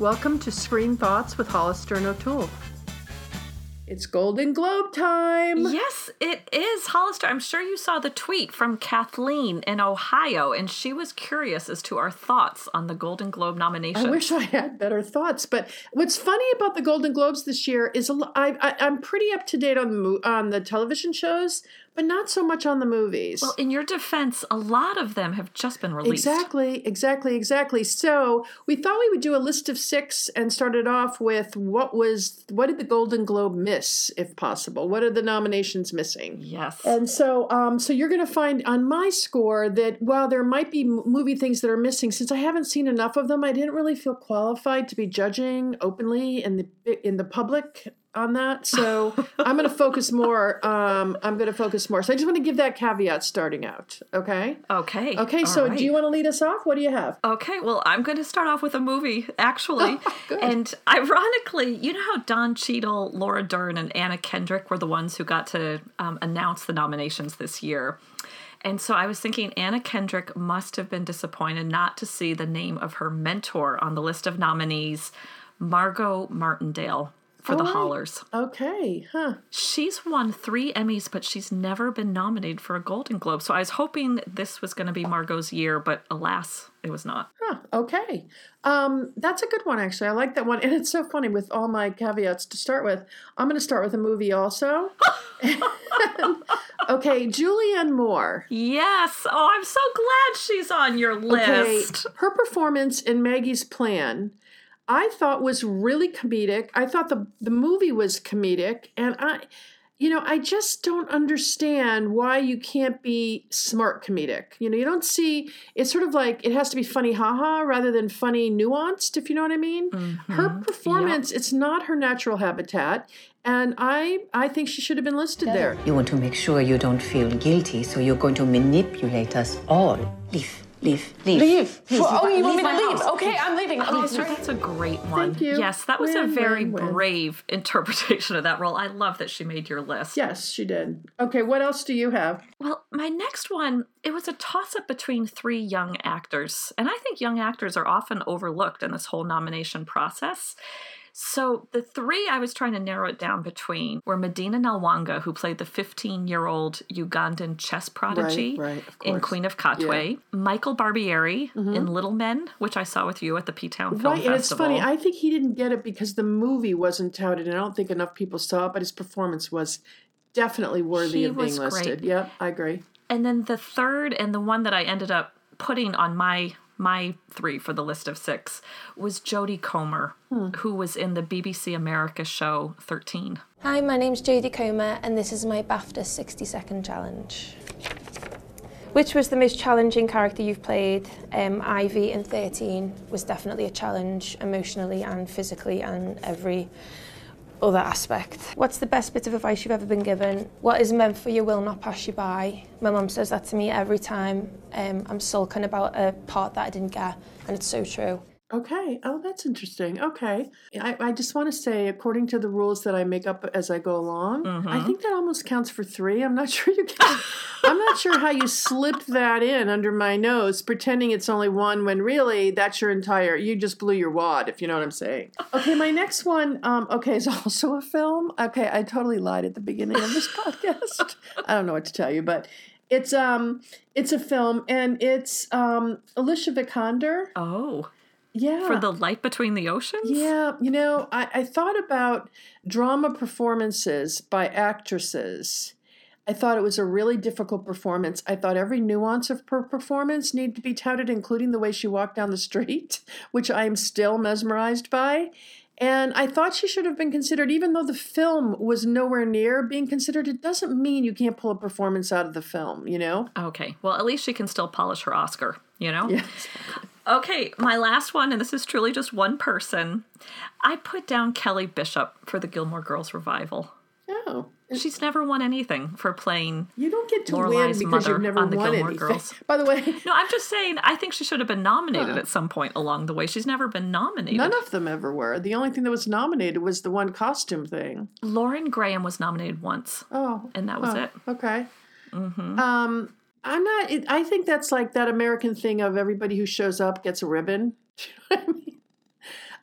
Welcome to Screen Thoughts with Hollister and O'Toole. It's Golden Globe time. Yes, it is. Hollister, I'm sure you saw the tweet from Kathleen in Ohio, and she was curious as to our thoughts on the Golden Globe nomination. I wish I had better thoughts. But what's funny about the Golden Globes this year is I, I, I'm pretty up to date on the on the television shows, but not so much on the movies. Well, in your defense, a lot of them have just been released. Exactly, exactly, exactly. So we thought we would do a list of six and started off with what was what did the Golden Globe miss, if possible? What are the nominations missing? Yes. And so, um, so you're going to find on my score that while there might be movie things that are missing, since I haven't seen enough of them, I didn't really feel qualified to be judging openly in the in the public on that. So I'm going to focus more. Um, I'm going to focus more. So I just want to give that caveat starting out. Okay. okay. Okay. All so right. do you want to lead us off? What do you have? Okay, well, I'm going to start off with a movie, actually. Good. and ironically, you know how Don Cheadle, Laura Dern, and Anna Kendrick were the ones who got to um, announce the nominations this year. And so I was thinking Anna Kendrick must have been disappointed not to see the name of her mentor on the list of nominees, Margot Martindale for the right. Hollers. Okay. Huh. She's won three Emmys, but she's never been nominated for a Golden Globe. So I was hoping this was going to be Margot's year, but alas, it was not. Huh, okay. Um, that's a good one, actually. I like that one. And it's so funny with all my caveats to start with. I'm going to start with a movie also. okay, Julianne Moore. Yes. Oh, I'm so glad she's on your list. Okay, her performance in Maggie's Plan, I thought was really comedic. I thought the the movie was comedic, and I, you know, I just don't understand why you can't be smart comedic. You know, you don't see. It's sort of like it has to be funny, haha, rather than funny, nuanced. If you know what I mean. Mm-hmm. Her performance, it's not her natural habitat, and I I think she should have been listed there. You want to make sure you don't feel guilty, so you're going to manipulate us all. Leave, leave, leave. Leave. Please, oh, you want me to leave? house. Okay, I'm leaving. Oh, Oh, sorry. that's a great one. Thank you. Yes, that was a very win, win. brave interpretation of that role. I love that she made your list. Yes, she did. Okay, what else do you have? Well, my next one, it was a toss up between three young actors. And I think young actors are often overlooked in this whole nomination process. So the three I was trying to narrow it down between were Madina Nalwanga, who played the 15 year old Ugandan chess prodigy right, of in. Queen of Katwe, Michael Barbieri mm-hmm. in Little Men, which I saw with you at the P Town Film right, and it's funny. I think he didn't get it because the movie wasn't touted, and I don't think enough people saw it. But his performance was definitely worthy He of being was listed. great. Yep, I agree. And then the third and the one that I ended up putting on my my three for the list of six was Jodie Comer, who was in the BBC America show 13. Hi, my name's Jodie Comer, and this is my BAFTA 60 second challenge. Which was the most challenging character you've played? Um, Ivy in 13 was definitely a challenge emotionally and physically and every other aspect. What's the best bit of advice you've ever been given? What is meant for you will not pass you by. My mum says that to me every time um, I'm sulking about a part that I didn't get, and it's so true. Okay. Oh, that's interesting. Okay. I, I just want to say, according to the rules that I make up as I go along, I think that almost counts for three. I'm not sure you can. I'm not sure how you slipped that in under my nose, pretending it's only one when really that's your entire. You just blew your wad, if you know what I'm saying. Okay, my next one. Um, okay, is also a film. Okay, I totally lied at the beginning of this podcast. I don't know what to tell you, but. It's um it's a film and it's um Alicia Vikander. Oh, Yeah. for the light between the oceans? Yeah, you know, I, I thought about drama performances by actresses. I thought it was a really difficult performance. I thought every nuance of her performance needed to be touted, including the way she walked down the street, which I am still mesmerized by. And I thought she should have been considered, even though the film was nowhere near being considered. It doesn't mean you can't pull a performance out of the film, you know? Okay, well, at least she can still polish her Oscar, you know? Yes. Okay, my last one, and this is truly just one person. I put down Kelly Bishop for the Gilmore Girls revival. Oh. She's never won anything for playing. You don't get to Lorelai's win because mother you've never on the won Gilmore anything. Girls. By the way, No, I'm just saying, I think she should have been nominated at some point along the way. She's never been nominated. None of them ever were. The only thing that was nominated was the one costume thing. Lauren Graham was nominated once. Oh, And that was huh, it. Okay. Um, I'm not. It, I think that's like that American thing of everybody who shows up gets a ribbon. Do you know what I mean?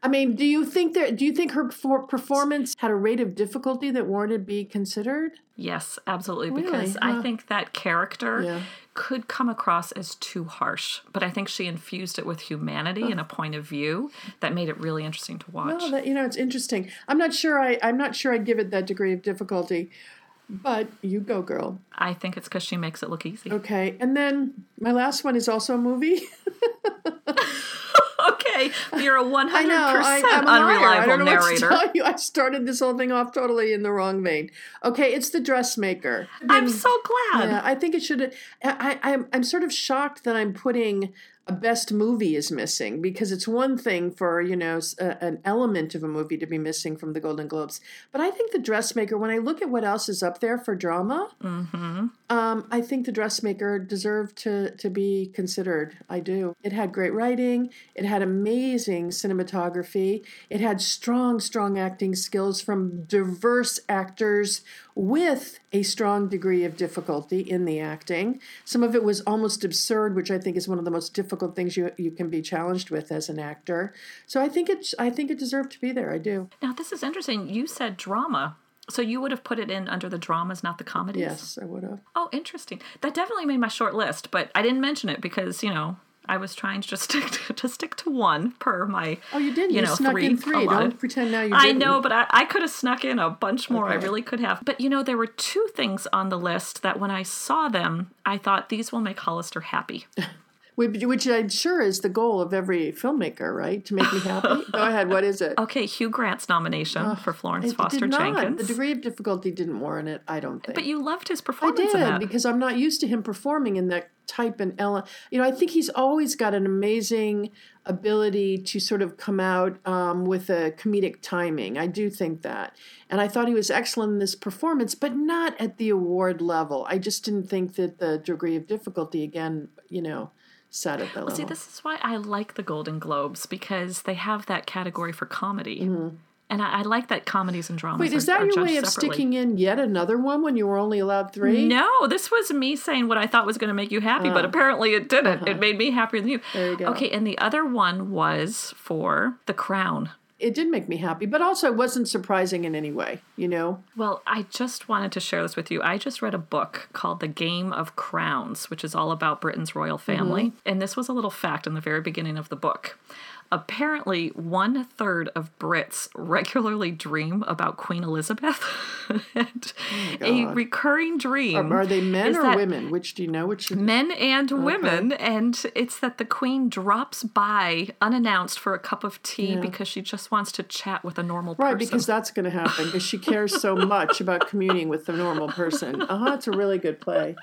I mean, do you think that? Do you think her performance had a rate of difficulty that warranted be considered? Yes, absolutely. Really? Because. I think that character Yeah. could come across as too harsh, but I think she infused it with humanity and a point of view that made it really interesting to watch. Well, that you know, it's interesting. I'm not sure. I I'm not sure I'd give it that degree of difficulty, but you go, girl. I think it's because she makes it look easy. Okay, and then my last one is also a movie. okay, you're a 100% I know. I, I'm liar. I unreliable don't know what to narrator. tell you. I started this whole thing off totally in the wrong vein. Okay, it's the dressmaker. I'm so glad. Yeah, I think it should. I, I, I'm, I'm sort of shocked that I'm putting a best movie is missing because it's one thing for you know a- an element of a movie to be missing from the Golden Globes, but I think the dressmaker. When I look at what else is up there for drama, Mm-hmm. um, I think the dressmaker deserved to to be considered. I do. It had great writing. It had amazing cinematography. It had strong, strong acting skills from diverse actors with a strong degree of difficulty in the acting. Some of it was almost absurd, which I think is one of the most difficult things you you can be challenged with as an actor. So I think it I think it deserved to be there. I do. Now, this is interesting. You said drama. So you would have put it in under the dramas, not the comedies? Yes, I would have. Oh, interesting. That definitely made my short list, but I didn't mention it because, you know, I was trying to just stick to, to stick to one per my. Oh, you did. You, You, know, snuck three in three. allotted. Don't pretend now you. I didn't. I know, but I, I could have snuck in a bunch more. I really could have. But you know, there were two things on the list that when I saw them, I thought these will make Hollister happy. Which, which I'm sure is the goal of every filmmaker, right? To make me happy. Go ahead. What is it? Okay, Hugh Grant's nomination for Florence Foster did not. Jenkins. The degree of difficulty didn't warrant it. I don't think. but you loved his I performance in did because I'm not used to him performing in that type and ele- You know, I think he's always got an amazing ability to sort of come out um, with a comedic timing. I do think that, and I thought he was excellent in this performance, but not at the award level. I just didn't think that the degree of difficulty, again, you know, sat at that level. See, this is why I like the Golden Globes because they have that category for comedy. And I, I like that comedies and dramas. Wait, is are- that are your way of separately. sticking in yet another one when you were only allowed three? No, this was me saying what I thought was going to make you happy, but apparently it didn't. It made me happier than you. Uh-huh. There you go. Okay, and the other one was for The Crown. It did make me happy, but also it wasn't surprising in any way, you know? Well, I just wanted to share this with you. I just read a book called The Game of Crowns, which is all about Britain's royal family. Mm-hmm. And this was a little fact in the very beginning of the book. Apparently, one third of Brits regularly dream about Queen Elizabeth. and a recurring dream. Oh Are they men or women? Which do you know? Which Men and women, and it's that the queen drops by unannounced for a cup of tea because she just wants to chat with a normal Right, person. Right, because that's going to happen because she cares so much about communing with the normal person. Uh huh. It's a really good play.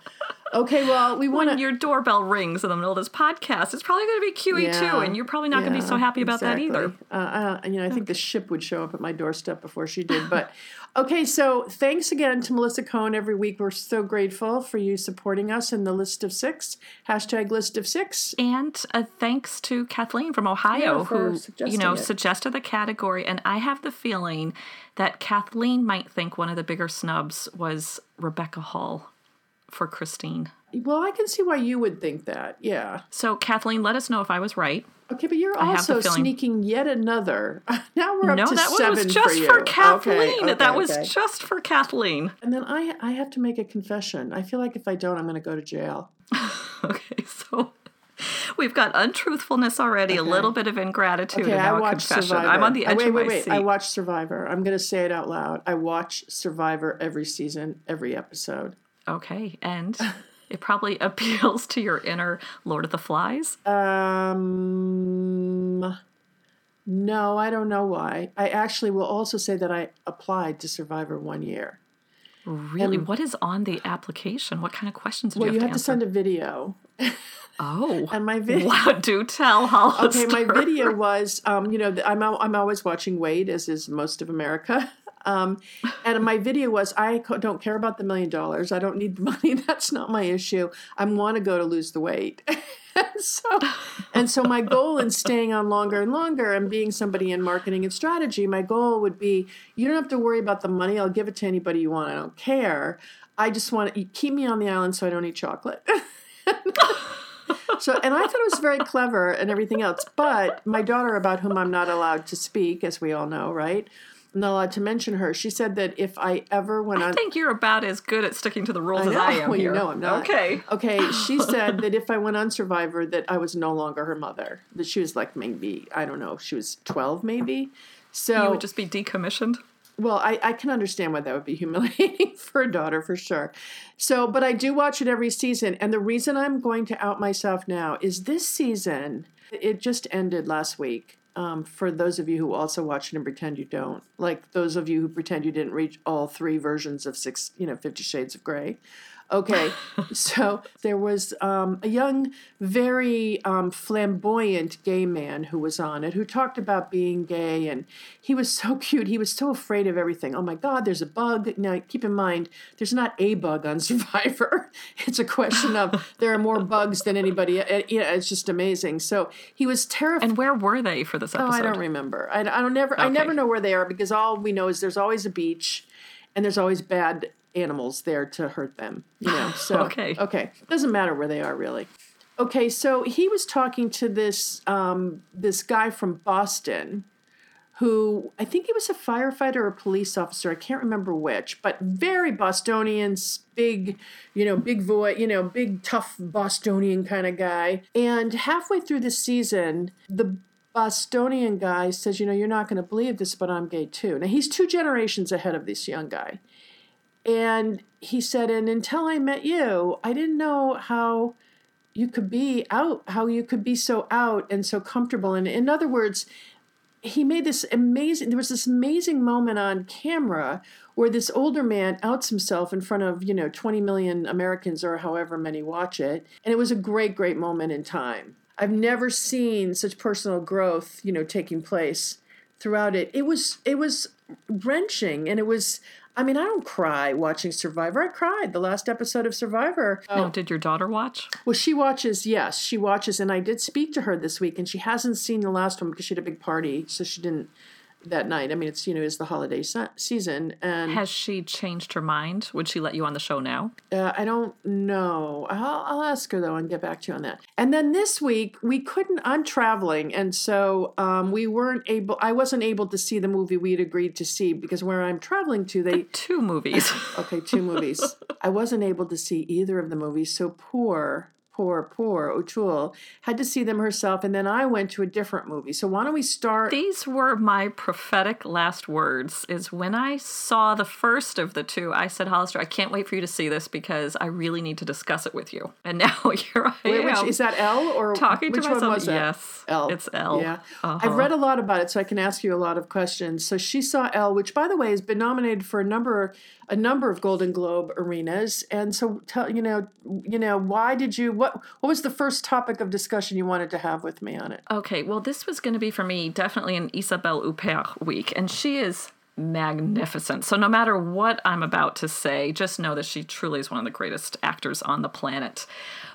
Okay, well, we want your doorbell rings in the middle of this podcast, it's probably going to be QE too, and you're probably not going to be so happy about that either. Uh, uh, you know, I think the ship would show up at my doorstep before she did. But okay, so thanks again to Melissa Cohn every week. We're so grateful for you supporting us in the list of six hashtag list of six. And uh, thanks to Kathleen from Ohio, Yeah, who you know it. suggested the category. And I have the feeling that Kathleen might think one of the bigger snubs was Rebecca Hall for Christine. Well, I can see why you would think that. Yeah. So Kathleen, let us know if I was right. Okay, but you're the also sneaking yet another. Now we're up no, to that seven was just for, you. for Kathleen. Okay, okay, that was okay. just for Kathleen. And then I I have to make a confession. I feel like if I don't, I'm going to go to jail. Okay, so we've got untruthfulness already, a little bit of ingratitude, Okay, and I now a watched confession. Survivor. I'm on the Uh, edge wait, of my wait, wait. seat. I watch Survivor. I'm going to say it out loud. I watch Survivor every season, every episode. Okay, and it probably appeals to your inner Lord of the Flies. Um, no, I don't know why. I actually will also say that I applied to Survivor one year. Really, what is on the application? What kind of questions did Well, you have Well you have have to to send a video. oh, And my video. wow! Do tell, Hollister. Okay, my video was, um, you know, I'm I'm always watching Wade, as is most of America. Um, and my video was, I don't care about the million dollars. I don't need the money. That's not my issue. I want to go to lose the weight. so, and so my goal in staying on longer and longer and being somebody in marketing and strategy, my goal would be, you don't have to worry about the money. I'll give it to anybody you want. I don't care. I just want to keep me on the island so I don't eat chocolate. So, and I thought it was very clever and everything else. But my daughter, about whom I'm not allowed to speak, as we all know, right? Not allowed to mention her. She said that if I ever went on, I think you're about as good at sticking to the rules as. I am well, here. you know I'm not. Okay. Okay. She said that if I went on Survivor, that I was no longer her mother. That she was like maybe I don't know. She was 12, maybe. So You would just be decommissioned. well, I, I can understand why that would be humiliating for a daughter for sure. So, but I do watch it every season. And the reason I'm going to out myself now is this season, it just ended last week. Um, for those of you who also watch it and pretend you don't, like those of you who pretend you didn't reach all three versions of six, you know, Fifty Shades of Grey. Okay, so there was um, a young, very um, flamboyant gay man who was on it who talked about being gay, and he was so cute. He was so afraid of everything. Oh my God, there's a bug. Now, keep in mind, there's not a bug on Survivor. It's a question of there are more bugs than anybody. uh, Yeah, it's just amazing. So he was terrified. And where were they for this Oh, episode? I don't remember. I, I don't never. I never know where they are because all we know is there's always a beach, and there's always bad animals there to hurt them. You know. So Okay. Okay. Doesn't matter where they are really. Okay. So he was talking to this um, this guy from Boston, who I think he was a firefighter or a police officer. I can't remember which, but very Bostonian, big, you know, big voice, you know, big tough Bostonian kind of guy. And halfway through the season, the Bostonian guy says, "You know, you're not going to believe this, but I'm gay too." Now he's two generations ahead of this young guy, and he said, "And until I met you, I didn't know how." You could be out, how you could be so out and so comfortable. And in other words, he made this amazing there was this amazing moment on camera where this older man outs himself in front of you know 20 million americans or however many watch it and it was a great great moment in time i've never seen such personal growth you know taking place throughout it it was it was wrenching and it was i mean i don't cry watching survivor. I cried the last episode of survivor. Now, oh. did your daughter watch? well, she watches, yes, she watches, and I did speak to her this week, and she hasn't seen the last one because she had a big party, so she didn't that night. I mean, it's you know, it's the holiday se- season, and Has she changed her mind? Would she let you on the show now? uh, I don't know. I'll, I'll ask her though and get back to you on that. And then this week we couldn't. I'm traveling, and so um, we weren't able. I wasn't able to see the movie we had agreed to see because where I'm traveling to, they Two movies. Okay, two movies. I wasn't able to see either of the movies, so poor, poor, poor O'Toole had to see them herself, and then I went to a different movie. So why don't we start? These were my prophetic last words. Is when I saw the first of the two, I said, Hollister, I can't wait for you to see this because I really need to discuss it with you. And now here I Wait, which, am. is that Elle or talking to which one myself. Yes, Elle. it's Elle. Yeah, Uh-huh. I've read a lot about it, so I can ask you a lot of questions. So she saw Elle, which, by the way, has been nominated for a number, a number of Golden Globe arenas. And so, tell you know, you know, why did you? What what was the first topic of discussion you wanted to have with me on it? Okay, well, this was going to be for me definitely an Isabelle Huppert week, and she is magnificent. So, no matter what I'm about to say, just know that she truly is one of the greatest actors on the planet.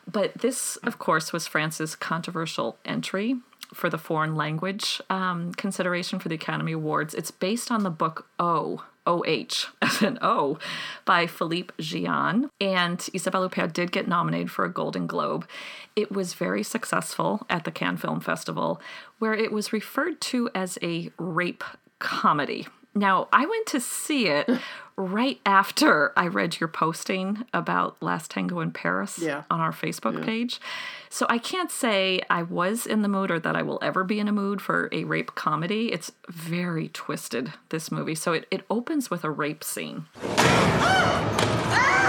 But this, of course, was France's controversial entry for the foreign language um, consideration for the Academy Awards. It's based on the book O. OH, as in O, by Philippe Djian. And Isabelle Huppert did get nominated for a Golden Globe. It was very successful at the Cannes Film Festival, where it was referred to as a rape comedy. Now, I went to see it right after I read your posting about Last Tango in Paris Yeah. on our Facebook page. So I can't say I was in the mood or that I will ever be in a mood for a rape comedy. It's very twisted, this movie. So it, it opens with a rape scene. And there ah! ah!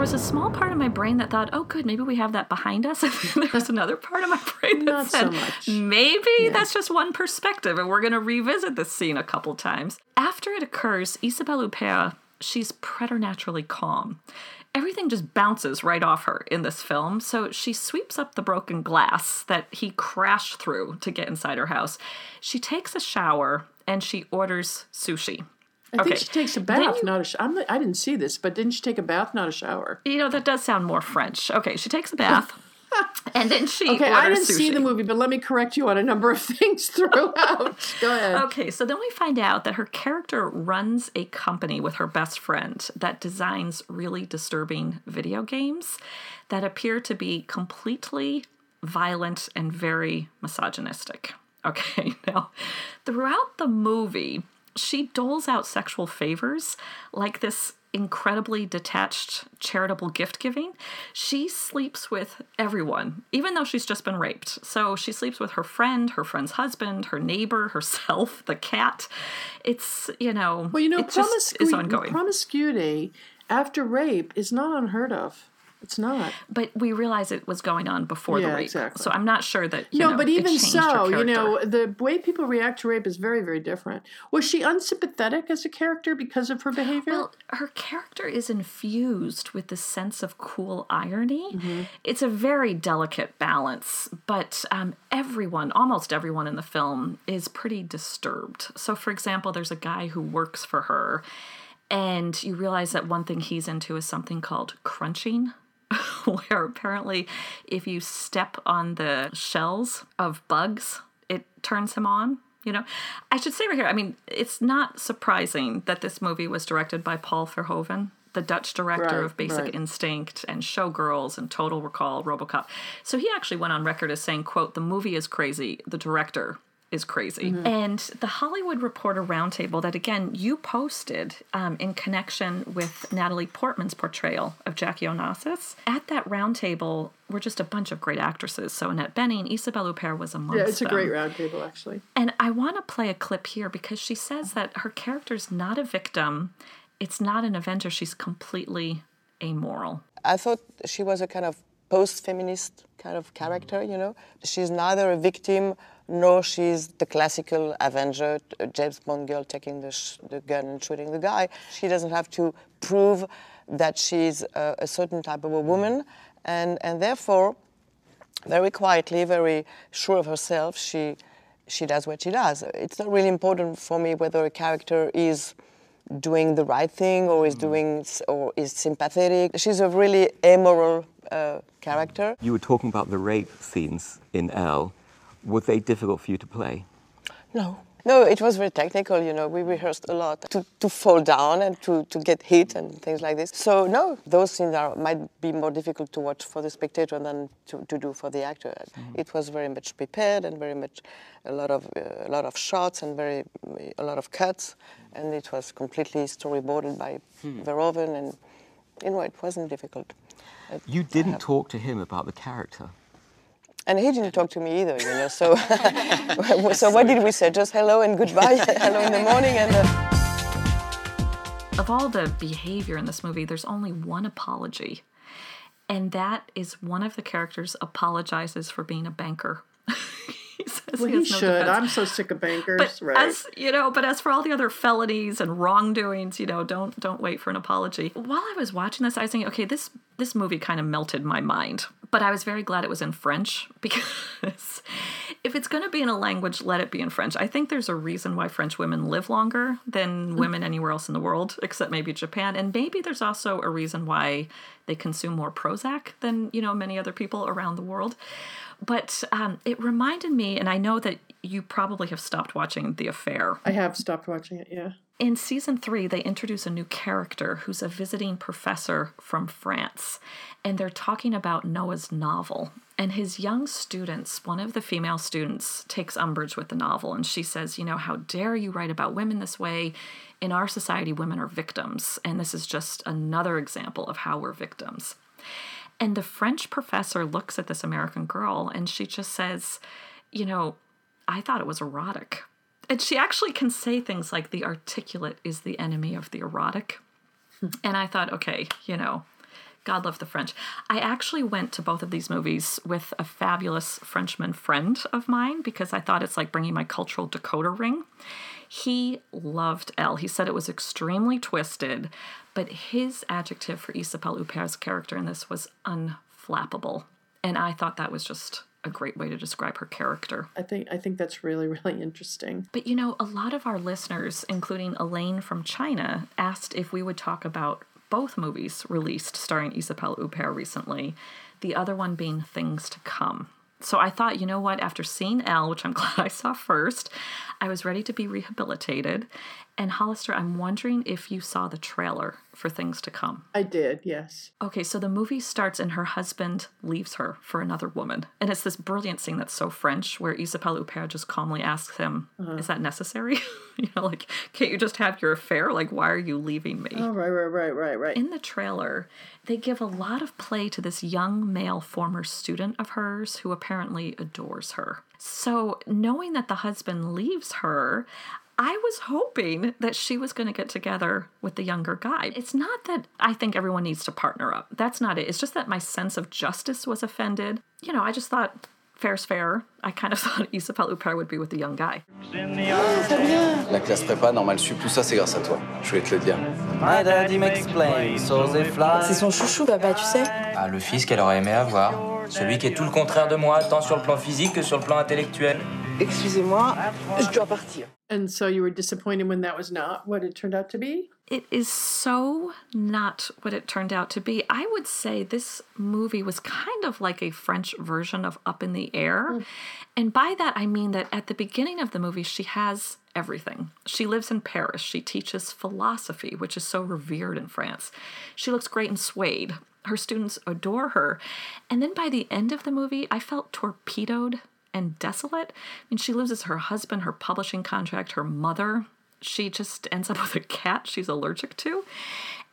Was a small part of my brain that thought, oh, good, maybe we have that behind us. And then there was another part of my brain that Not so said, much. maybe that's just one perspective, and we're going to revisit this scene a couple times. After it occurs, Isabelle Huppert, she's preternaturally calm. Everything just bounces right off her in this film. So she sweeps up the broken glass that he crashed through to get inside her house. She takes a shower and she orders sushi. I think she takes a bath, you- not a. Sh- I'm, I didn't see this, but didn't she take a bath, not a shower? You know, that does sound more French. Okay, she takes a bath. and then she Okay, I didn't see the movie, but let me correct you on a number of things throughout. Go ahead. Okay, so then we find out that her character runs a company with her best friend that designs really disturbing video games that appear to be completely violent and very misogynistic. Okay, now throughout the movie, she doles out sexual favors like this incredibly detached charitable gift giving. She sleeps with everyone, even though she's just been raped. So she sleeps with her friend, her friend's husband, her neighbor, herself, the cat. It's, you know, Well, you know, just is ongoing. promiscuity after rape is not unheard of. It's not. but we realize it was going on before the rape. exactly. So I'm not sure that, you no, know, but even so, you know, the way people react to rape is very, very different. Was she unsympathetic as a character because of her behavior? Well, her character is infused with this sense of cool irony. Mm-hmm. It's a very delicate balance, but um, everyone, almost everyone in the film, is pretty disturbed. So, for example, there's a guy who works for her, and you realize that one thing he's into is something called crunching. Where apparently, if you step on the shells of bugs, it turns him on. You know, I should say right here. I mean, it's not surprising that this movie was directed by Paul Verhoeven, the Dutch director Right, of Basic right. Instinct and Showgirls and Total Recall, RoboCop. So he actually went on record as saying, "quote The movie is crazy. The director." Is crazy. And the Hollywood Reporter Roundtable, that again you posted um, in connection with Natalie Portman's portrayal of Jackie Onassis. At that roundtable were just a bunch of great actresses. So Annette Bening, Isabelle Huppert was amongst yeah, it's a them. great roundtable, actually. And I want to play a clip here because she says that her character's not a victim, it's not an avenger, she's completely amoral. I thought she was a kind of post-feminist kind of character, you know. She's neither a victim nor she's the classical Avenger, James Bond girl taking the, sh- the gun and shooting the guy. She doesn't have to prove that she's a, a certain type of a woman, and, and therefore, very quietly, very sure of herself, she, she does what she does. It's not really important for me whether a character is doing the right thing or is doing or is sympathetic. She's a really amoral uh, character. You were talking about the rape scenes in Elle. Were they difficult for you to play? No. No, it was very technical, you know. We rehearsed a lot to, to fall down and to, to get hit and things like this. So, no, those scenes are, might be more difficult to watch for the spectator than to, to do for the actor. It was very much prepared and very much a lot of, uh, a lot of shots and very, a lot of cuts. And it was completely storyboarded by Verhoeven and, you know, it wasn't difficult. You didn't talk to him about the character. And he didn't talk to me either, you know. So, so what did we say? Just hello and goodbye. hello in the morning and. Uh... Of all the behavior in this movie, there's only one apology. And that is one of the characters apologizes for being a banker. he says Well, he he has no should. I'm so sick of bankers. but right. as you know but as for all the other felonies and wrongdoings you know don't don't wait for an apology while i was watching this i was thinking okay this this movie kind of melted my mind but i was very glad it was in french because if it's going to be in a language let it be in french i think there's a reason why french women live longer than mm. women anywhere else in the world except maybe japan and maybe there's also a reason why they consume more prozac than you know many other people around the world but um, it reminded me and i know that you probably have stopped watching The Affair. I have stopped watching it, yeah. In season three, they introduce a new character who's a visiting professor from France. And they're talking about Noah's novel. And his young students, one of the female students, takes umbrage with the novel. And she says, You know, how dare you write about women this way? In our society, women are victims. And this is just another example of how we're victims. And the French professor looks at this American girl and she just says, You know, I thought it was erotic. And she actually can say things like the articulate is the enemy of the erotic. Hmm. and I thought, okay, you know, God love the French. I actually went to both of these movies with a fabulous Frenchman friend of mine because I thought it's like bringing my cultural decoder ring. He loved Elle. He said it was extremely twisted, but his adjective for Isabelle Huppert's character in this was unflappable. And I thought that was just a great way to describe her character. I think I think that's really really interesting. But you know, a lot of our listeners, including Elaine from China, asked if we would talk about both movies released starring Isabelle Huppert recently the other one being Things to Come. So I thought, you know what, after seeing Elle, which I'm glad I saw first, I was ready to be rehabilitated. And Hollister, I'm wondering if you saw the trailer for Things to Come. I did, yes. Okay, so the movie starts and her husband leaves her for another woman. And it's this brilliant scene that's so French where Isabelle Huppert just calmly asks him, uh-huh. Is that necessary? you know, like, can't you just have your affair? Like, why are you leaving me? Oh, right, right, right, right, right. In the trailer, they give a lot of play to this young male former student of hers who apparently adores her. So, knowing that the husband leaves her, I was hoping that she was going to get together with the younger guy. It's not that I think everyone needs to partner up. That's not it. It's just that my sense of justice was offended. You know, I just thought fair's fair. I kind of thought Isabelle Huppert would be with the young guy. La classe prépa, normal sup, tout ça c'est grâce à toi. Je vais te le dire. My daddy so they fly. C'est son chouchou, papa, tu sais. Ah, le fils qu'elle aurait aimé avoir. Celui qui est tout le contraire de moi, tant sur le plan physique que sur le plan intellectuel. Excusez-moi, je dois partir. And so you were disappointed when that was not what it turned out to be? It is so not what it turned out to be. I would say this movie was kind of like a French version of Up in the Air. Mm. And by that, I mean that at the beginning of the movie, she has everything. She lives in Paris. She teaches philosophy, which is so revered in France. She looks great in suede. Her students adore her. And then by the end of the movie, I felt torpedoed and desolate. I mean, she loses her husband, her publishing contract, her mother. She just ends up with a cat she's allergic to.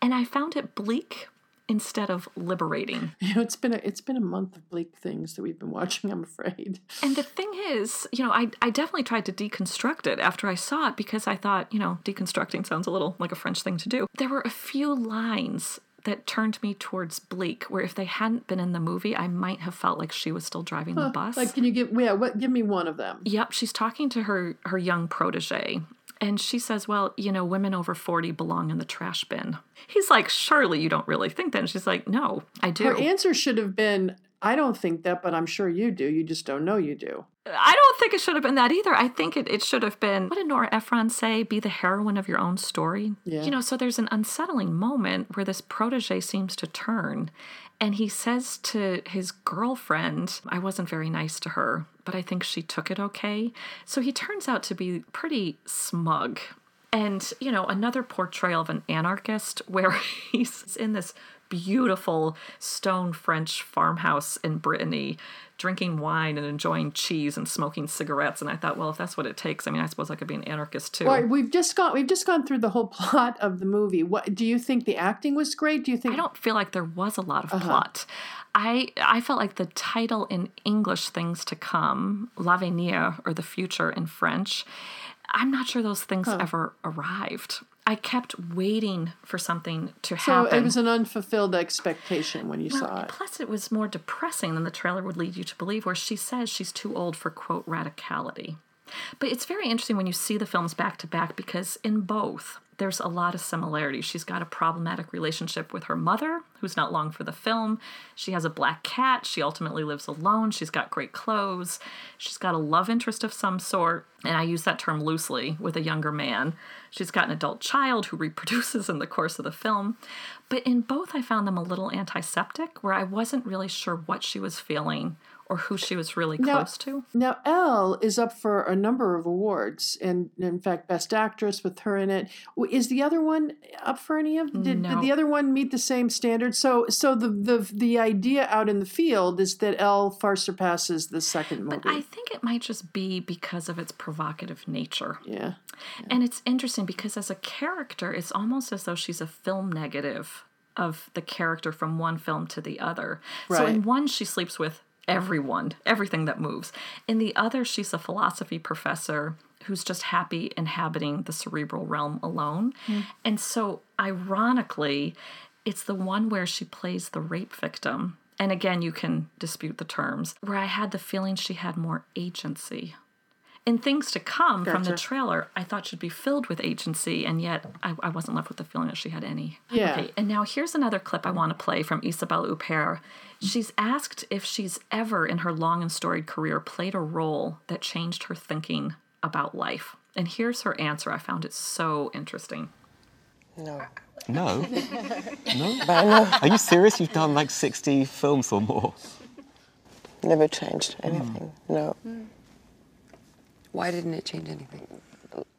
And I found it bleak instead of liberating. You know, it's been a, it's been a month of bleak things that we've been watching. I'm afraid. And the thing is, you know, I, I definitely tried to deconstruct it after I saw it because I thought, you know, deconstructing sounds a little like a French thing to do. There were a few lines that turned me towards bleak where if they hadn't been in the movie i might have felt like she was still driving the bus Like, can you give yeah? What? Give me one of them. Yep, she's talking to her her young protege. And she says, Well, you know, women over 40 belong in the trash bin. He's like, Surely you don't really think that. And she's like, No, I do. Her answer should have been, "I don't think that, but I'm sure you do. You just don't know you do." I don't think it should have been that either. I think it, it should have been, what did Nora Ephron say? Be the heroine of your own story. Yeah. You know, so there's an unsettling moment where this protege seems to turn. And he says to his girlfriend, I wasn't very nice to her, but I think she took it okay. So he turns out to be pretty smug. And, you know, another portrayal of an anarchist where he's in this beautiful stone French farmhouse in Brittany, drinking wine and enjoying cheese and smoking cigarettes. And I thought, well, if that's what it takes, I mean, I suppose I could be an anarchist too. Well, we've just gone we've just gone through the whole plot of the movie. What do you think the acting was great? Do you think I don't feel like there was a lot of uh-huh. plot. I I felt like the title in English, Things to Come, L'avenir or the future in French. I'm not sure those things ever arrived. I kept waiting for something to so happen. So it was an unfulfilled expectation when you Well, saw it. Plus, it was more depressing than the trailer would lead you to believe, where she says she's too old for quote radicality. But it's very interesting when you see the films back to back because in both, there's a lot of similarities. She's got a problematic relationship with her mother, who's not long for the film. She has a black cat. She ultimately lives alone. She's got great clothes. She's got a love interest of some sort, and I use that term loosely with a younger man. She's got an adult child who reproduces in the course of the film. But in both, I found them a little antiseptic, where I wasn't really sure what she was feeling or who she was really Now- close to. Now, Elle is up for a number of awards, and in fact, Best Actress with her in it. Is the other one up for any of? Did, did the other one meet the same standard? So, so the the the idea out in the field is that Elle far surpasses the second movie. But I think it might just be because of its provocative nature. yeah, And it's interesting because as a character, it's almost as though she's a film negative of the character from one film to the other. Right. So in one, she sleeps with everyone, everything that moves. In the other, she's a philosophy professor who's just happy inhabiting the cerebral realm alone. Hmm. And so, ironically, it's the one where she plays the rape victim. And again, you can dispute the terms, where I had the feeling she had more agency. In things to come from the trailer, I thought she'd be filled with agency, and yet I, I wasn't left with the feeling that she had any. Yeah. Okay, and now here's another clip I want to play from Isabelle Huppert. She's asked if she's ever in her long and storied career played a role that changed her thinking about life. And here's her answer. I found it so interesting. No. No. No. But no, Are you serious? You've done like 60 films or more. never changed anything. No. Hmm. Why didn't it change anything?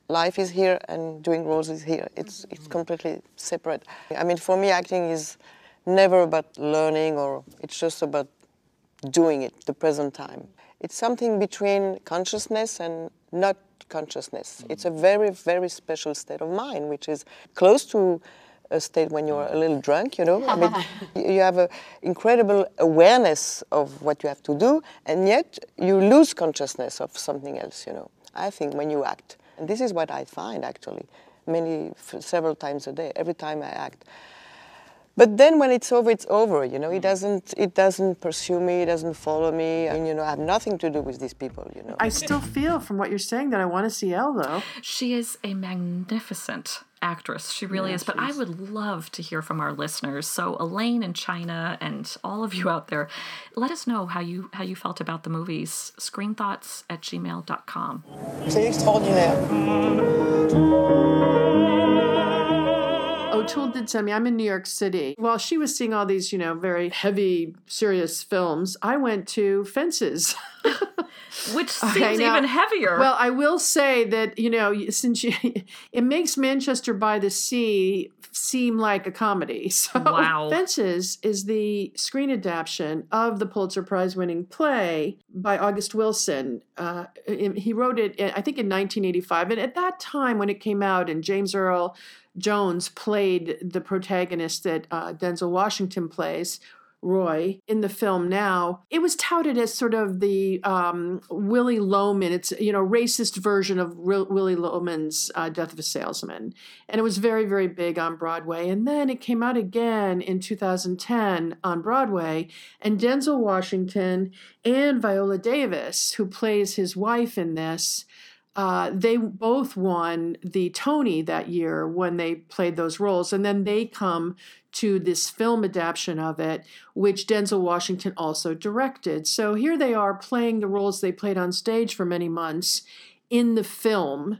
life is here and doing roles is here. It's it's mm-hmm. completely separate. I mean, for me, acting is never about learning or it's just about doing it, the present time. It's something between consciousness and not consciousness. It's mm-hmm. a very, very special state of mind, which is close to a state when you're a little drunk, you know. I mean, you have an incredible awareness of what you have to do, and yet you lose consciousness of something else, you know. I think when you act. And this is what I find actually, many, several times a day, every time I act. But then when it's over, it's over. You know, it mm. doesn't, it doesn't pursue me, it doesn't follow me. I mean, you know, I have nothing to do with these people. You know. I still feel from what you're saying that I want to see Elle though. She is a magnificent actress. She really Yeah, is. But she I would love to hear from our listeners. So Elaine in China and all of you out there, let us know how you how you felt about the movies. Screenthoughts at gmail.com. C'est extraordinaire. Oh, O'Toole did send me. I'm in New York City. While she was seeing all these, you know, very heavy, serious films, I went to Fences. Which seems even heavier. Well, I will say that you know, since you, it makes Manchester by the Sea seem like a comedy. So, Wow. Fences is the screen adaptation of the Pulitzer Prize-winning play by August Wilson. Uh, he wrote it, I think, in 1985, and at that time when it came out, and James Earl Jones played the protagonist that uh, Denzel Washington plays. Roy in the film now, it was touted as sort of the um, Willy Loman. It's you know racist version of Willy Loman's uh, Death of a Salesman, and it was very very big on Broadway. And then it came out again in 2010 on Broadway, and Denzel Washington and Viola Davis, who plays his wife in this, uh, they both won the Tony that year when they played those roles. And then they come to this film adaptation of it, which Denzel Washington also directed. So here they are playing the roles they played on stage for many months in the film.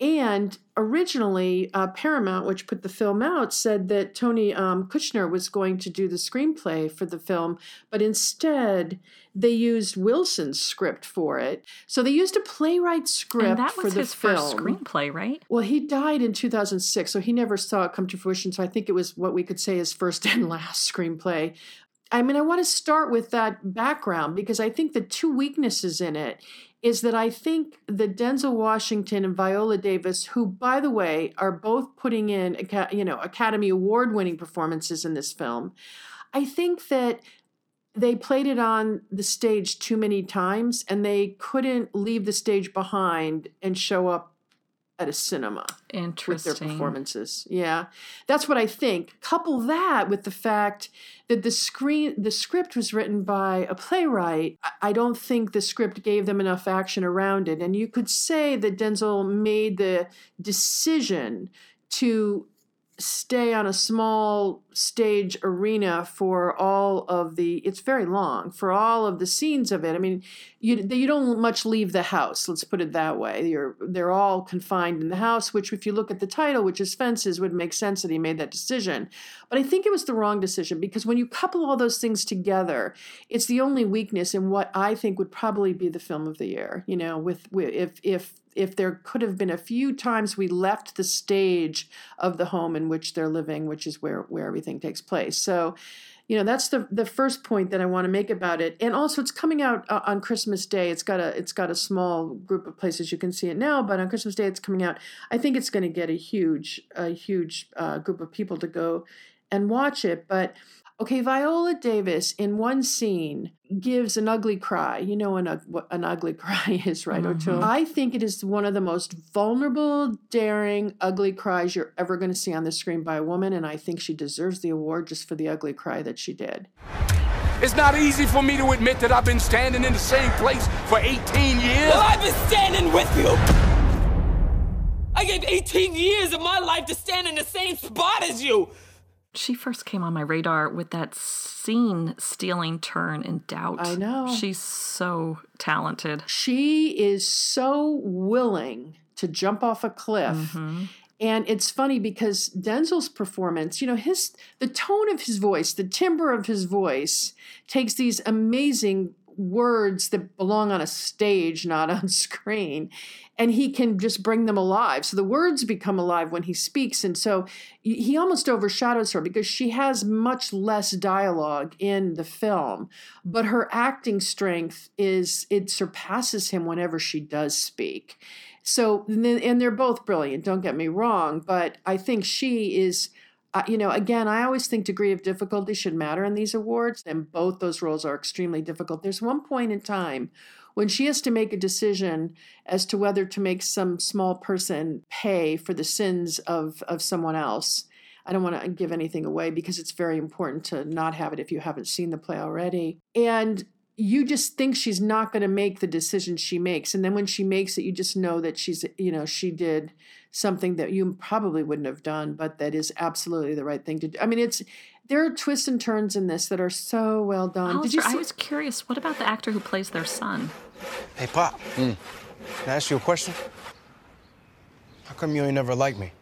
And originally, uh, Paramount, which put the film out, said that Tony um, Kushner was going to do the screenplay for the film, but instead they used Wilson's script for it. So they used a playwright script and that for was the his film. first screenplay, right? Well, he died in 2006, so he never saw it come to fruition. So I think it was what we could say his first and last screenplay. I mean, I want to start with that background because I think the two weaknesses in it is that I think that Denzel Washington and Viola Davis, who, by the way, are both putting in, you know, Academy Award-winning performances in this film, I think that they played it on the stage too many times and they couldn't leave the stage behind and show up at a cinema Interesting. with their performances. Yeah. That's what I think. Couple that with the fact that the screen the script was written by a playwright. I- I don't think the script gave them enough action around it. And you could say that Denzel made the decision to stay on a small stage arena for all of the it's very long for all of the scenes of it. I mean you you don't much leave the house let's put it that way. You're they're all confined in the house which if you look at the title which is fences would make sense that he made that decision. But i think it was the wrong decision because when you couple all those things together it's the only weakness in what i think would probably be the film of the year you know with, with if if if there could have been a few times we left the stage of the home in which they're living, which is where where everything takes place. So, you know, that's the the first point that I want to make about it. And also, it's coming out uh, on Christmas Day. It's got a it's got a small group of places you can see it now, but on Christmas Day it's coming out. I think it's going to get a huge a huge uh, group of people to go and watch it. But okay, Viola Davis in one scene gives an ugly cry. You know an, what an ugly cry is, right, mm-hmm. O'Toole? I think it is one of the most vulnerable, daring, ugly cries you're ever going to see on the screen by a woman, and I think she deserves the award just for the ugly cry that she did. It's not easy for me to admit that I've been standing in the same place for 18 years. Well, I've been standing with you. I gave 18 years of my life to stand in the same spot as you. She first came on my radar with that scene stealing turn in doubt. I know. She's so talented. She is so willing to jump off a cliff. Mm-hmm. And it's funny because Denzel's performance, you know, his the tone of his voice, the timbre of his voice takes these amazing words that belong on a stage, not on screen. And he can just bring them alive. So the words become alive when he speaks. And so he almost overshadows her because she has much less dialogue in the film. But her acting strength is, it surpasses him whenever she does speak. So, and they're both brilliant, don't get me wrong. But I think she is you know, again, I always think degree of difficulty should matter in these awards, and both those roles are extremely difficult. There's one point in time when she has to make a decision as to whether to make some small person pay for the sins of, of someone else. I don't want to give anything away because it's very important to not have it if you haven't seen the play already. And you just think she's not going to make the decision she makes. And then when she makes it, you just know that she's, you know, she did something that you probably wouldn't have done, but that is absolutely the right thing to do. I mean, it's there are twists and turns in this that are so well done. Alistair, Did you see- I was curious. What about the actor who plays their son? Hey, Pop. Mm. Can I ask you a question? How come you ain't never liked me?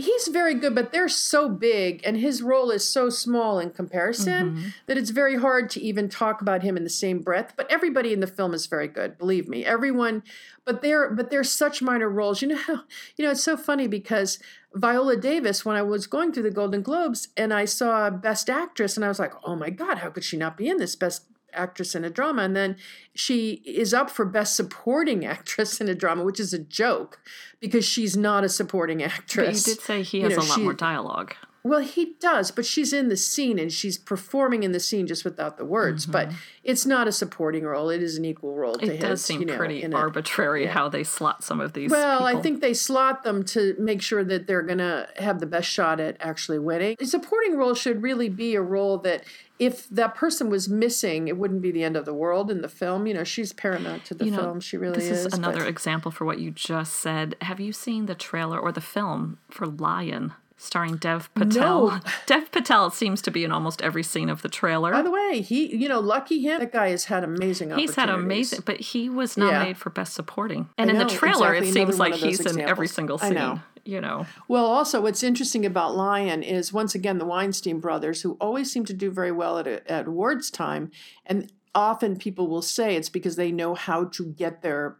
He's very good, but they're so big and his role is so small in comparison mm-hmm. that it's very hard to even talk about him in the same breath. But everybody in the film is very good, believe me. Everyone, but they're but they're such minor roles. You know how you know it's so funny because Viola Davis, when I was going through the Golden Globes and I saw Best Actress, and I was like, oh my God, how could she not be in this Best actress in a drama and then she is up for best supporting actress in a drama which is a joke because she's not a supporting actress but you did say he has you know, a lot she, more dialogue well he does but she's in the scene and she's performing in the scene just without the words mm-hmm. but it's not a supporting role it is an equal role it to it does seem you know, pretty arbitrary yeah. how they slot some of these well people. i think they slot them to make sure that they're going to have the best shot at actually winning a supporting role should really be a role that if that person was missing, it wouldn't be the end of the world in the film. You know, she's paramount to the you know, film. She really this is. Is another but... example for what you just said. Have you seen the trailer or the film for Lion? Starring Dev Patel. No. Dev Patel seems to be in almost every scene of the trailer. By the way, he, you know, lucky him. That guy has had amazing. He's had amazing, but he was nominated yeah. for best supporting. And in the trailer, exactly. it seems like he's examples. in every single scene. Know you know. Well, also, what's interesting about Lion is once again the Weinstein brothers, who always seem to do very well at, at awards time, and often people will say it's because they know how to get their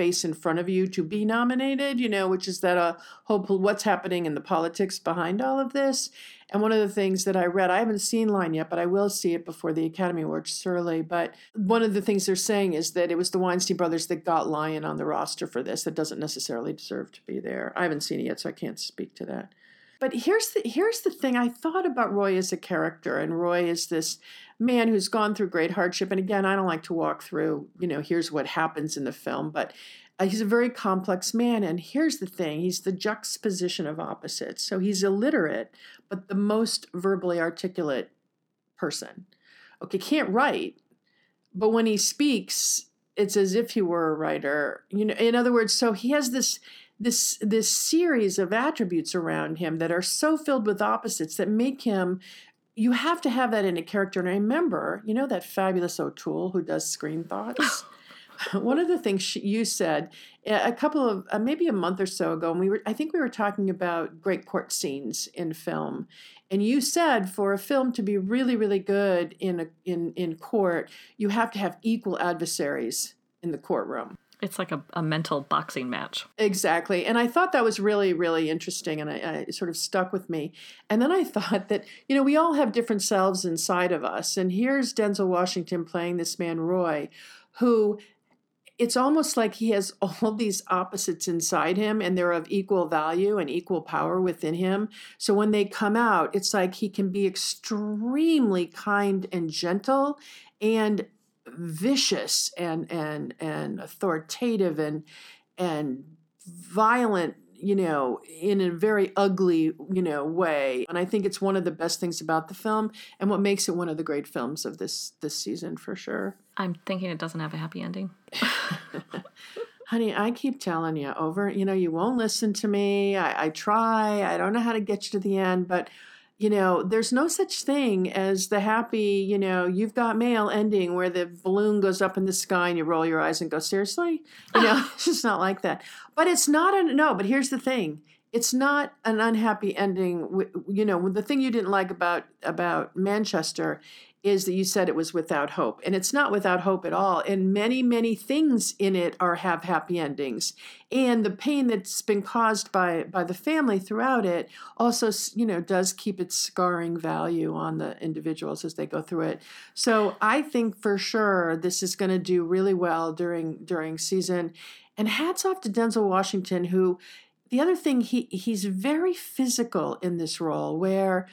face in front of you to be nominated, you know, which is that a uh, whole what's happening in the politics behind all of this. And one of the things that I read, I haven't seen Lion yet, but I will see it before the Academy Awards, surely. But one of the things they're saying is that it was the Weinstein brothers that got Lion on the roster for this. That doesn't necessarily deserve to be there. I haven't seen it yet, so I can't speak to that. But here's the here's the thing. I thought about Roy as a character, and Roy is this man who's gone through great hardship. And again, I don't like to walk through, you know, here's what happens in the film, but uh, he's a very complex man. And here's the thing: he's the juxtaposition of opposites. So he's illiterate, but the most verbally articulate person. Okay, can't write, but when he speaks, it's as if he were a writer. You know, in other words, so he has this this this series of attributes around him that are so filled with opposites that make him you have to have that in a character and I remember you know that fabulous o'toole who does screen thoughts? One of the things she, you said a couple of uh, maybe a month or so ago and we were i think we were talking about great court scenes in film. And you said for a film to be really really good in a, in in court you have to have equal adversaries in the courtroom it's like a, a mental boxing match. Exactly. And I thought that was really, really interesting. And I, sort of stuck with me. And then I thought that, you know, we all have different selves inside of us. And here's Denzel Washington playing this man, Roy, who it's almost like he has all these opposites inside him and they're of equal value and equal power within him. So when they come out, it's like he can be extremely kind and gentle and vicious and and and authoritative and and violent you know in a very ugly you know way. And i think it's one of the best things about the film and what makes it one of the great films of this this season for sure. I'm thinking it doesn't have a happy ending. Honey i keep telling you over you know you won't listen to me. I, I try. I don't know how to get you to the end but you know, there's no such thing as the happy, you know, you've got mail ending where the balloon goes up in the sky and you roll your eyes and go, seriously? You know, it's just not like that. But it's not a, no, but here's the thing it's not an unhappy ending. You know, the thing you didn't like about about Manchester is that you said it was without hope, and it's not without hope at all. And many, many things in it are have happy endings, and the pain that's been caused by by the family throughout it also, you know, does keep its scarring value on the individuals as they go through it. So I think for sure this is going to do really well during during season. And hats off to Denzel Washington, who the other thing he he's very physical in this role where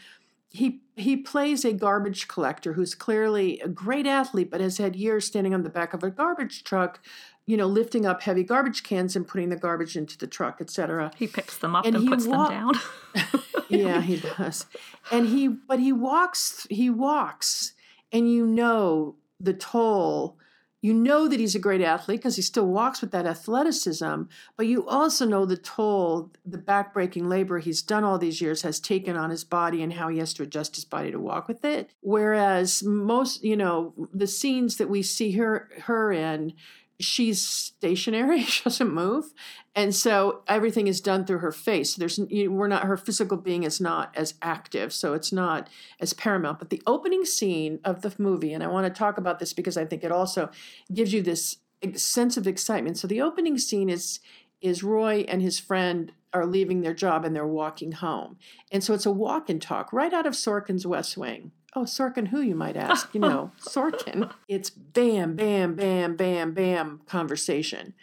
he he plays a garbage collector who's clearly a great athlete but has had years standing on the back of a garbage truck you know lifting up heavy garbage cans and putting the garbage into the truck etc he picks them up and, and puts wa- them down. Yeah he does. And he but he walks he walks and you know the toll you know that he's a great athlete because he still walks with that athleticism, but you also know the toll the backbreaking labor he's done all these years has taken on his body and how he has to adjust his body to walk with it. Whereas most, you know, the scenes that we see her her in, she's stationary she doesn't move and so everything is done through her face. There's we're not her physical being is not as active so it's not as paramount. But the opening scene of the movie and i want to talk about this because i think it also gives you this sense of excitement. So the opening scene is is roy and his friend are leaving their job and they're walking home. And so it's a walk and talk right out of sorkin's west wing Oh, Sorkin, who you might ask? You know, Sorkin. It's bam, bam, bam, bam, bam conversation.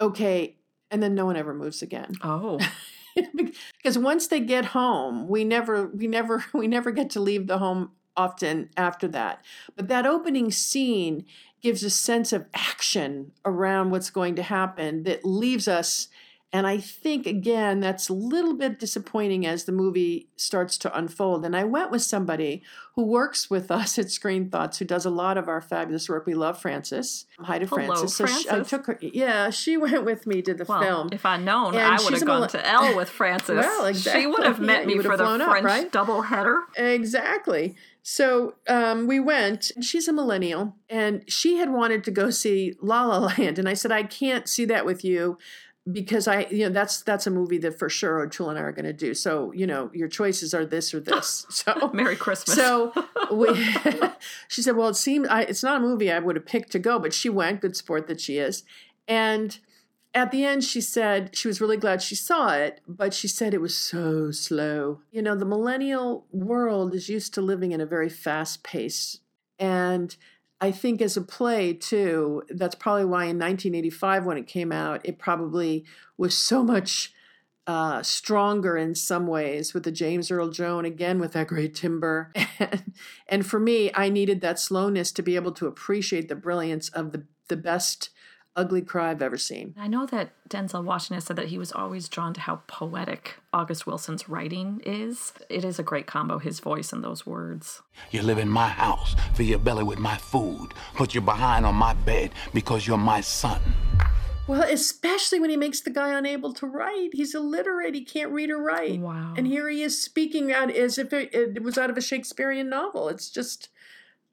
Okay, and then no one ever moves again. Oh. because once they get home, we never we never we never get to leave the home often after that. But that opening scene gives a sense of action around what's going to happen that leaves us and I think, again, that's a little bit disappointing as the movie starts to unfold. And I went with somebody who works with us at Screen Thoughts, who does a lot of our fabulous work. We love Frances. Hi to Hello, Frances. So Frances. She, I took her, yeah, she went with me to the well, film. If I'd known, and I would have gone to Elle with Frances. well, exactly. She would have met yeah, me for the up, French right? double header. Exactly. So um, we went. She's a millennial, and she had wanted to go see La La Land, and I said, I can't see that with you because I, you know, that's that's a movie that for sure O'Toole and I are going to do. So you know, your choices are this or this. So Merry Christmas. So we, she said, well, it seemed I, it's not a movie I would have picked to go, but she went. Good sport that she is, and at the end she said she was really glad she saw it but she said it was so slow you know the millennial world is used to living in a very fast pace and I think as a play too, that's probably why in 1985 when it came out, it probably was so much uh, stronger in some ways with the James Earl Jones again with that great timber, and, and for me, I needed that slowness to be able to appreciate the brilliance of the the best ugly cry I've ever seen. I know that Denzel Washington said that he was always drawn to how poetic August Wilson's writing is. It is a great combo, his voice and those words. You live in my house, fill your belly with my food, put your behind on my bed because you're my son. Well, especially when he makes the guy unable to write. He's illiterate. He can't read or write. Wow. And here he is speaking out as if it, it was out of a Shakespearean novel. It's just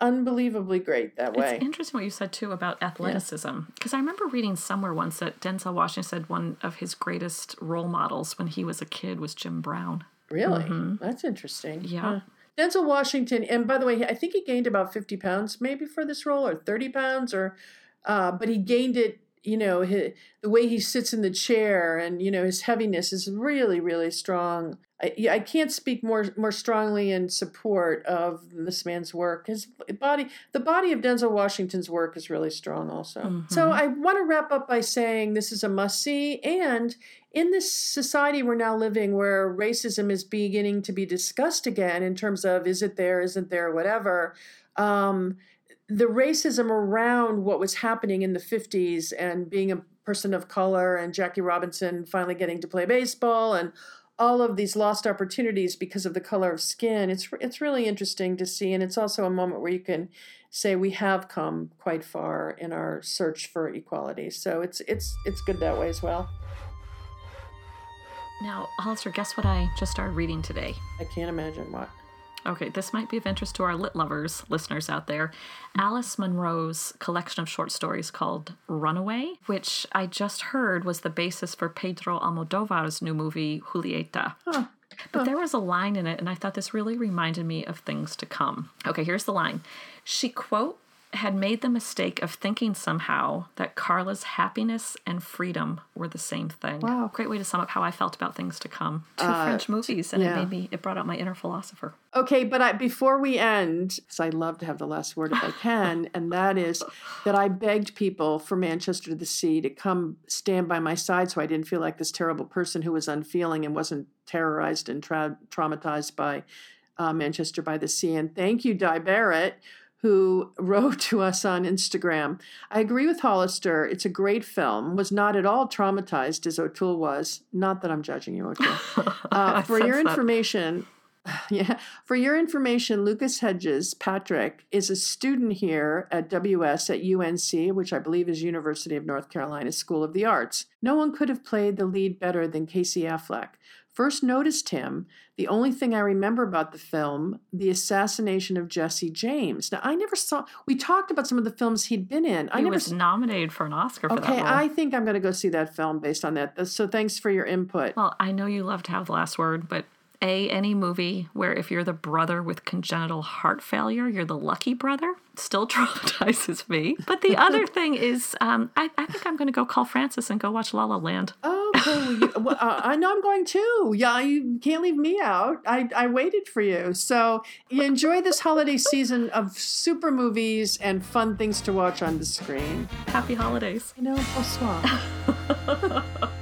unbelievably great that way. It's interesting what you said too about athleticism because yeah. I remember reading somewhere once that Denzel Washington said one of his greatest role models when he was a kid was Jim Brown. Really? Mm-hmm. That's interesting. Yeah. Huh. Denzel Washington, and by the way, I think he gained about 50 pounds maybe for this role or 30 pounds or, uh, but he gained it you know his, the way he sits in the chair and you know his heaviness is really really strong. I, I can't speak more more strongly in support of this man's work. His body the body of denzel washington's work is really strong also. Mm-hmm. so i want to wrap up by saying this is a must see and in this society we're now living where racism is beginning to be discussed again in terms of is it there isn't there whatever um, the racism around what was happening in the 50s and being a person of color and Jackie Robinson finally getting to play baseball and all of these lost opportunities because of the color of skin. It's it's really interesting to see and it's also a moment where you can say we have come quite far in our search for equality. So it's it's it's good that way as well. Now, Hollister, guess what I just started reading today? I can't imagine what. Okay, this might be of interest to our lit lovers listeners out there. Alice Munro's collection of short stories called Runaway, which I just heard was the basis for Pedro Almodovar's new movie Julieta. But there was a line in it, and I thought this really reminded me of things to come. Okay, here's the line. She, quote, had made the mistake of thinking somehow that Carla's happiness and freedom were the same thing. Wow. Great way to sum up how I felt about things to come. Two Uh, French movies, and yeah. it made me, it brought out my inner philosopher. Okay, but I, before we end, because I love to have the last word if I can, and that is that I begged people for Manchester to the Sea to come stand by my side so I didn't feel like this terrible person who was unfeeling and wasn't terrorized and tra- traumatized by uh, Manchester by the Sea. And thank you, Di Barrett, who wrote to us on Instagram. I agree with Hollister. It's a great film. Was not at all traumatized as O'Toole was. Not that I'm judging you, O'Toole. Uh, for your that. information, yeah, for your information, Lucas Hedges, Patrick, is a student here at WS at UNC, which I believe is University of North Carolina School of the Arts. No one could have played the lead better than Casey Affleck. First noticed him, the only thing I remember about the film, the assassination of Jesse James. Now, I never saw, we talked about some of the films he'd been in. I He never was nominated for an Oscar for Okay. I think I'm going to go see that film based on that. So thanks for your input. Well, I know you love to have the last word, but A, any movie where if you're the brother with congenital heart failure, you're the lucky brother, still traumatizes me. But the other thing is, um, I, I think I'm going to go call Frances and go watch La La Land. Well, you, well, uh, I know I'm going too. Yeah, you can't leave me out. I, I waited for you. So you enjoy this holiday season of super movies and fun things to watch on the screen. Happy holidays. You know, bonsoir.